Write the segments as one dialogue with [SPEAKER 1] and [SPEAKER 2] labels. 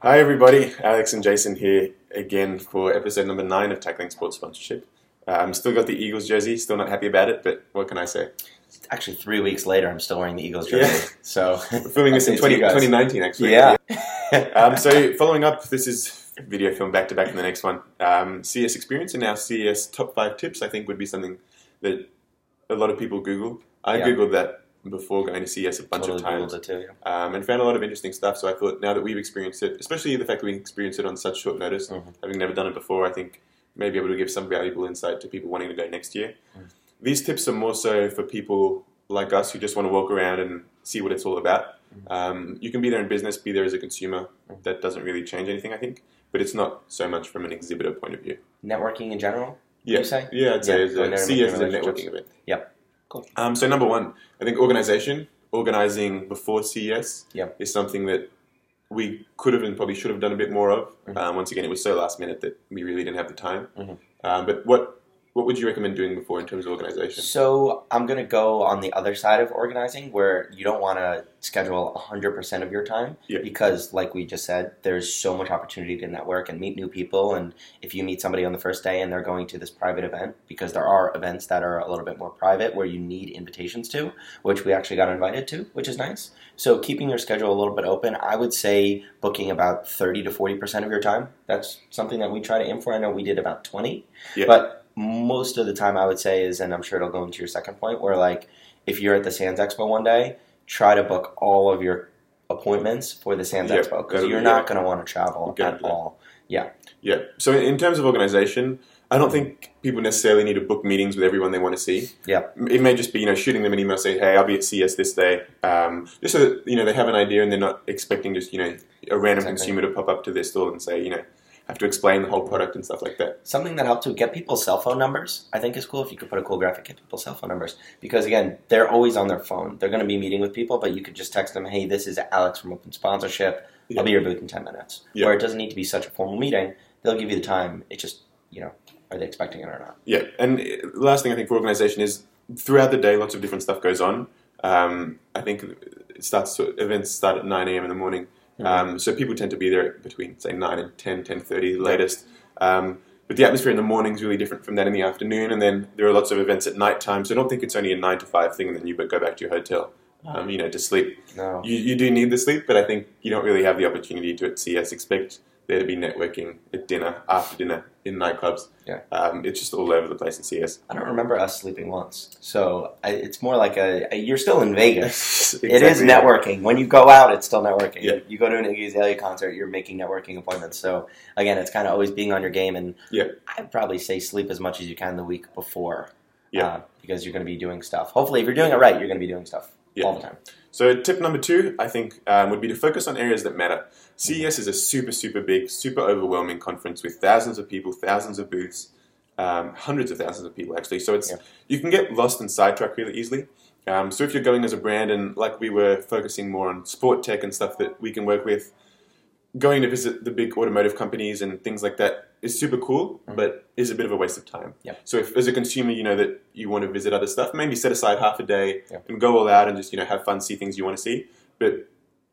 [SPEAKER 1] Hi, everybody. Alex and Jason here again for episode number nine of Tackling Sports Sponsorship. Um, still got the Eagles jersey, still not happy about it, but what can I say?
[SPEAKER 2] Actually, three weeks later, I'm still wearing the Eagles jersey.
[SPEAKER 1] Yeah.
[SPEAKER 2] So
[SPEAKER 1] We're filming this in 20, 2019, actually.
[SPEAKER 2] Yeah.
[SPEAKER 1] um, so, following up, this is video film back to back in the next one. Um, CES experience and now CES top five tips, I think, would be something that a lot of people Google. I
[SPEAKER 2] Yeah.
[SPEAKER 1] Googled that before going to CES a bunch
[SPEAKER 2] totally
[SPEAKER 1] of times.
[SPEAKER 2] Too.
[SPEAKER 1] um, and found a lot of interesting stuff. So I thought now that we've experienced it, especially the fact that we experienced it on such short notice,
[SPEAKER 2] Mhm.
[SPEAKER 1] having never done it before, I think may be able to give some valuable insight to people wanting to go next year. These tips are more so for people like us who just want to walk around and see what it's all about. Um, you can be there in business, be there as a consumer. That doesn't really change anything, I think. But it's not so much from an exhibitor point of view.
[SPEAKER 2] Networking in general.
[SPEAKER 1] Yeah,
[SPEAKER 2] You say?
[SPEAKER 1] yeah, I'd say
[SPEAKER 2] Yeah,
[SPEAKER 1] it's a CES is a networking event.
[SPEAKER 2] Yep. Cool.
[SPEAKER 1] Um, so number one, I think organization, organizing before CES,
[SPEAKER 2] Yep.
[SPEAKER 1] is something that we could have and probably should have done a bit more of.
[SPEAKER 2] Mhm.
[SPEAKER 1] Um, once again, it was so last minute that we really didn't have the time.
[SPEAKER 2] Mhm.
[SPEAKER 1] Um, but what what would you recommend doing before in terms of organization?
[SPEAKER 2] So I'm going to go on the other side of organizing where you don't want to schedule 100% of your time
[SPEAKER 1] Yeah.
[SPEAKER 2] because, like we just said, there's so much opportunity to network and meet new people. And if you meet somebody on the first day and they're going to this private event, because there are events that are a little bit more private where you need invitations to, which we actually got invited to, which is nice. So keeping your schedule a little bit open, I would say booking about 30 to 40% of your time. That's something that we try to aim for. I know we did about 20.
[SPEAKER 1] Yeah.
[SPEAKER 2] But most of the time I would say is, and I'm sure it'll go into your second point, where like if you're at the Sands Expo one day, try to book all of your appointments for the Sands
[SPEAKER 1] Yeah,
[SPEAKER 2] Expo because you're
[SPEAKER 1] yeah.
[SPEAKER 2] not going to want to travel at all.
[SPEAKER 1] Yeah. Yeah. So in terms of organization, I don't think people necessarily need to book meetings with everyone they want to see.
[SPEAKER 2] Yeah.
[SPEAKER 1] It may just be you know shooting them an email saying, "Hey, I'll be at CES this day," um, just so that you know they have an idea and they're not expecting just you know a random
[SPEAKER 2] Exactly.
[SPEAKER 1] consumer to pop up to their store and say you know have to explain the whole product and stuff like that.
[SPEAKER 2] Something that helped to get people's cell phone numbers, I think is cool if you could put a cool graphic, get people's cell phone numbers. Because again, they're always on their phone. They're going to be meeting with people, but you could just text them, hey, this is Alex from Open Sponsorship.
[SPEAKER 1] Yeah.
[SPEAKER 2] I'll be at your booth in 10 minutes.
[SPEAKER 1] Yeah.
[SPEAKER 2] Where it doesn't need to be such a formal meeting. They'll give you the time. It's just, you know, are they expecting it or not?
[SPEAKER 1] Yeah, and uh, the last thing I think for organization is throughout the day, lots of different stuff goes on. Um, I think it starts to, events start at 9 a.m. in the morning, um, so people tend to be there between say 9 and 10, 10:30 latest. Um, but the atmosphere in the morning is really different from that in the afternoon, and then there are lots of events at night time. So I don't think it's only a nine to five thing, and then you go back to your hotel, um, you know, to sleep.
[SPEAKER 2] No.
[SPEAKER 1] You, you do need the sleep, but I think you don't really have the opportunity to at CES. Expect there to be networking at dinner, after dinner, in nightclubs.
[SPEAKER 2] Yeah.
[SPEAKER 1] Um, it's just all over the place in CES.
[SPEAKER 2] I don't remember us sleeping once. So I, it's more like a, a you're still in Vegas. It is networking. When you go out, it's still networking.
[SPEAKER 1] Yeah.
[SPEAKER 2] You go to an Iggy Azalea concert, you're making networking appointments. So again, it's kind of always being on your game. And
[SPEAKER 1] Yeah.
[SPEAKER 2] I'd probably say sleep as much as you can the week before.
[SPEAKER 1] Yeah.
[SPEAKER 2] uh, because you're going to be doing stuff. Hopefully, if you're doing it right, you're going to be doing stuff
[SPEAKER 1] Yeah.
[SPEAKER 2] all the time.
[SPEAKER 1] So tip number two, I think, um, would be to focus on areas that matter. CES is a super, super big, super overwhelming conference with thousands of people, thousands of booths, um, hundreds of thousands of people actually. So it's
[SPEAKER 2] Yeah.
[SPEAKER 1] you can get lost and sidetracked really easily. Um, so if you're going as a brand and like we were focusing more on sport tech and stuff that we can work with, going to visit the big automotive companies and things like that is super cool,
[SPEAKER 2] Mhm.
[SPEAKER 1] but is a bit of a waste of time.
[SPEAKER 2] Yeah.
[SPEAKER 1] So if as a consumer you know that you want to visit other stuff, maybe set aside half a day
[SPEAKER 2] Yeah.
[SPEAKER 1] and go all out and just you know have fun, see things you want to see. But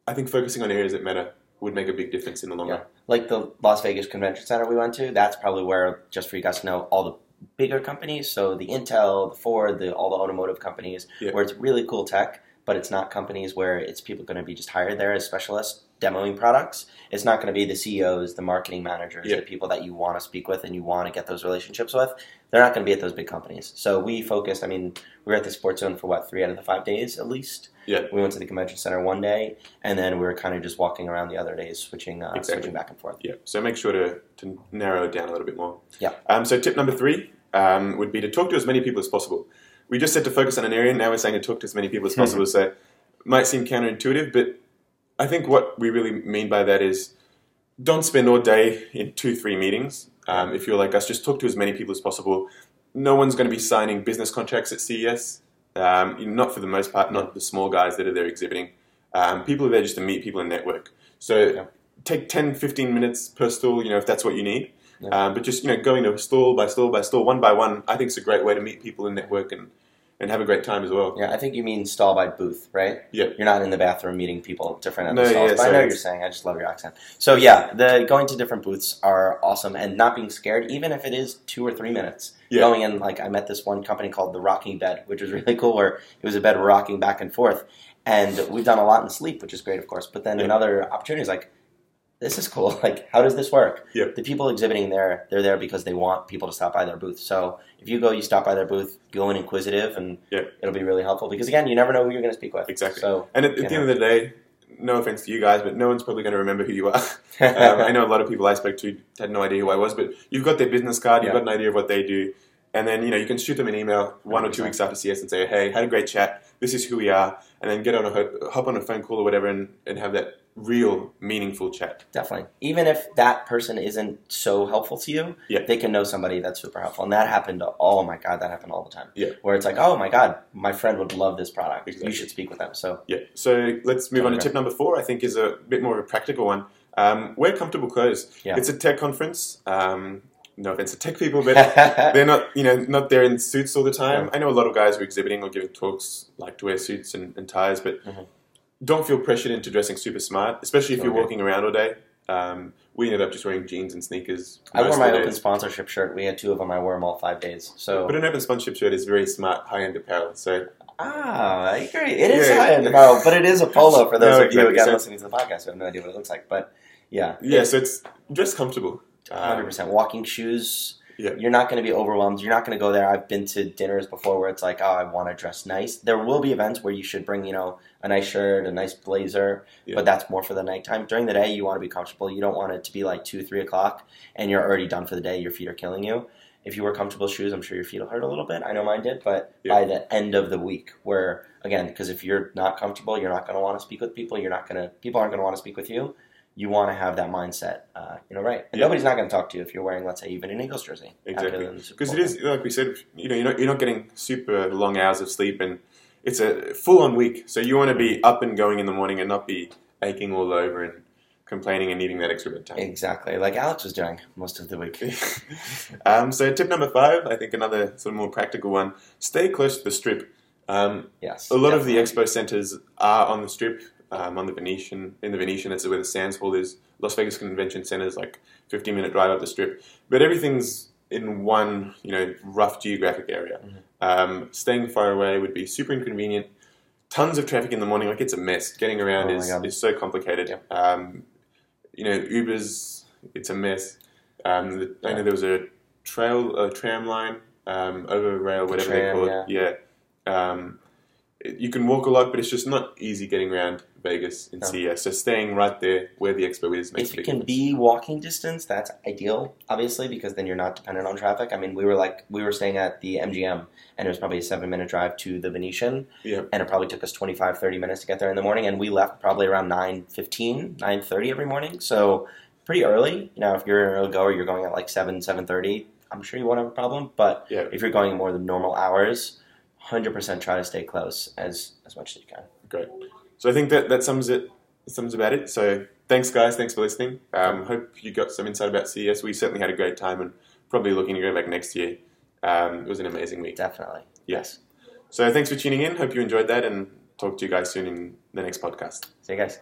[SPEAKER 1] I think focusing on areas that matter would make a big difference in the long
[SPEAKER 2] Yeah.
[SPEAKER 1] run.
[SPEAKER 2] Like the Las Vegas Convention Center we went to, that's probably where, just for you guys to know, all the bigger companies, so the Intel, the Ford, the, all the automotive companies,
[SPEAKER 1] Yeah.
[SPEAKER 2] where it's really cool tech, but it's not companies where it's people going to be just hired there as specialists demoing products. It's not going to be the CEOs, the marketing managers,
[SPEAKER 1] Yeah.
[SPEAKER 2] the people that you want to speak with and you want to get those relationships with. They're not going to be at those big companies. So we focused, I mean, we were at the Sports Zone for what, three out of the five days at least?
[SPEAKER 1] Yeah.
[SPEAKER 2] We went to the convention center one day, and then we were kind of just walking around the other days, switching, uh,
[SPEAKER 1] Exactly.
[SPEAKER 2] switching back and forth.
[SPEAKER 1] Yeah. So make sure to, to narrow it down a little bit more.
[SPEAKER 2] Yeah.
[SPEAKER 1] Um, so tip number three um, would be to talk to as many people as possible. We just said to focus on an area. Now we're saying to talk to as many people as possible. so it might seem counterintuitive, but I think what we really mean by that is don't spend all day in two, three meetings. Um, if you're like us, just talk to as many people as possible. No one's going to be signing business contracts at CES. Um, not for the most part, not the small guys that are there exhibiting. Um, people are there just to meet people and network. So
[SPEAKER 2] Yeah.
[SPEAKER 1] take 10, 15 minutes per stall, you know, if that's what you need.
[SPEAKER 2] Yeah.
[SPEAKER 1] Um, but just, you know, going to stall by stall by stall, one by one, I think it's a great way to meet people and network and and have a great time as well.
[SPEAKER 2] Yeah, I think you mean stall by booth, right?
[SPEAKER 1] Yeah.
[SPEAKER 2] You're not in the bathroom meeting people different at
[SPEAKER 1] No,
[SPEAKER 2] the stalls.
[SPEAKER 1] yeah,
[SPEAKER 2] but I know what you're saying. I just love your accent. So yeah, the going to different booths are awesome and not being scared, even if it is two or three minutes.
[SPEAKER 1] Yeah.
[SPEAKER 2] Going in, like I met this one company called the Rocking Bed, which was really cool, where it was a bed rocking back and forth. And we've done a lot in sleep, which is great, of course. But then
[SPEAKER 1] Yeah.
[SPEAKER 2] another opportunity is like, this is cool. Like, how does this work?
[SPEAKER 1] Yeah.
[SPEAKER 2] The people exhibiting there, they're there because they want people to stop by their booth. So if you go, you stop by their booth, go in inquisitive, and
[SPEAKER 1] Yeah.
[SPEAKER 2] it'll be really helpful because again, you never know who you're going to speak with.
[SPEAKER 1] Exactly.
[SPEAKER 2] So
[SPEAKER 1] And at, at the
[SPEAKER 2] know.
[SPEAKER 1] end of the day, no offense to you guys, but no one's probably going to remember who you are. um, I know a lot of people I spoke to had no idea who I was, but you've got their business card, you've
[SPEAKER 2] Yeah.
[SPEAKER 1] got an idea of what they do, and then you know you can shoot them an email one or two weeks after CES and say, "Hey, had a great chat. This is who we are," and then get on a hop on a phone call or whatever, and, and have that real meaningful chat.
[SPEAKER 2] Definitely. Even if that person isn't so helpful to you,
[SPEAKER 1] Yeah.
[SPEAKER 2] they can know somebody that's super helpful. And that happened, oh my God, that happened all the time.
[SPEAKER 1] Yeah.
[SPEAKER 2] Where it's like, oh my God, my friend would love this product.
[SPEAKER 1] Exactly.
[SPEAKER 2] You should speak with them. So,
[SPEAKER 1] Yeah. So let's move on to tip number four. I think is a bit more of a practical one. Um, wear comfortable clothes.
[SPEAKER 2] Yeah.
[SPEAKER 1] It's a tech conference. Um, no offense to tech people, but they're not you know not there in suits all the time. I know a lot of guys who are exhibiting or giving talks like to wear suits and, and ties, but
[SPEAKER 2] Mhm.
[SPEAKER 1] don't feel pressured into dressing super smart, especially if you're walking around all day. Um, we ended up just wearing jeans and sneakers.
[SPEAKER 2] I wore my open sponsorship shirt. We had two of them. I wore them all five days. So,
[SPEAKER 1] But an open sponsorship shirt is very smart, high end apparel. So
[SPEAKER 2] ah, I agree. It is
[SPEAKER 1] Yeah.
[SPEAKER 2] high end apparel, but it is a polo for those
[SPEAKER 1] No,
[SPEAKER 2] of you
[SPEAKER 1] exactly.
[SPEAKER 2] again
[SPEAKER 1] So-
[SPEAKER 2] listening to the podcast who have no idea what it looks like. But yeah,
[SPEAKER 1] yeah, so it's dress comfortable. Um,
[SPEAKER 2] hundred percent. Walking shoes.
[SPEAKER 1] Yeah.
[SPEAKER 2] You're not going to be overwhelmed. You're not going to go there. I've been to dinners before where it's like, oh, I want to dress nice. There will be events where you should bring, you know, a nice shirt, a nice blazer,
[SPEAKER 1] Yeah.
[SPEAKER 2] but that's more for the nighttime. During the day, you want to be comfortable. You don't want it to be like two, three o'clock, and you're already done for the day. Your feet are killing you. If you wear comfortable shoes, I'm sure your feet will hurt a little bit. I know mine did, but
[SPEAKER 1] Yeah.
[SPEAKER 2] by the end of the week, where again, because if you're not comfortable, you're not going to want to speak with people. You're not going to. People aren't going to want to speak with you. You want to have that mindset, uh, you know, right? And
[SPEAKER 1] Yeah.
[SPEAKER 2] nobody's not going to talk to you if you're wearing, let's say, even an Eagles jersey.
[SPEAKER 1] Exactly. Because it is like we said, you know, you're not, you're not getting super long hours of sleep, and it's a full on week. So you want to be up and going in the morning and not be aching all over and complaining and needing that extra bit of time.
[SPEAKER 2] Exactly, like Alex was doing most of the week.
[SPEAKER 1] um, so tip number five, I think another sort of more practical one: stay close to the strip. Um,
[SPEAKER 2] Yes,
[SPEAKER 1] a lot of the expo centers are on the strip, um, on the Venetian. In the Venetian, that's where the Sands Hall is. Las Vegas Convention Center is like 15 minute drive up the strip, but everything's in one, you know, rough geographic area.
[SPEAKER 2] Mhm.
[SPEAKER 1] Um, staying far away would be super inconvenient. Tons of traffic in the morning, like it's a mess. Getting around
[SPEAKER 2] Oh
[SPEAKER 1] is, is so complicated.
[SPEAKER 2] Yep.
[SPEAKER 1] Um, you know, Ubers, it's a mess. Um, the, I know there was a trail, a tram line, um, over rail, whatever they
[SPEAKER 2] tram,
[SPEAKER 1] call it. Yeah. Um, it- you can walk a lot, but it's just not easy getting around Vegas in
[SPEAKER 2] No.
[SPEAKER 1] CES. So staying right there where the expo is makes
[SPEAKER 2] If it can
[SPEAKER 1] difference.
[SPEAKER 2] be walking distance, that's ideal, obviously, because then you're not dependent on traffic. I mean, we were like, we were staying at the MGM, and it was probably a seven minute drive to the Venetian,
[SPEAKER 1] Yeah.
[SPEAKER 2] and it probably took us 25, 30 minutes to get there in the morning, and we left probably around 9.15, 9.30 every morning, so pretty early. You know, if you're an early goer, you're going at like 7, 7.30, I'm sure you won't have a problem, but
[SPEAKER 1] Yeah.
[SPEAKER 2] if you're going more than normal hours, 100% try to stay close as, as much as you can.
[SPEAKER 1] Great. So I think that, that sums it sums about it. So thanks guys, thanks for listening. Um, hope you got some insight about CES. We certainly had a great time and probably looking to go back next year. Um, it was an amazing week.
[SPEAKER 2] Definitely.
[SPEAKER 1] Yes. So thanks for tuning in. Hope you enjoyed that and talk to you guys soon in the next podcast.
[SPEAKER 2] See you guys.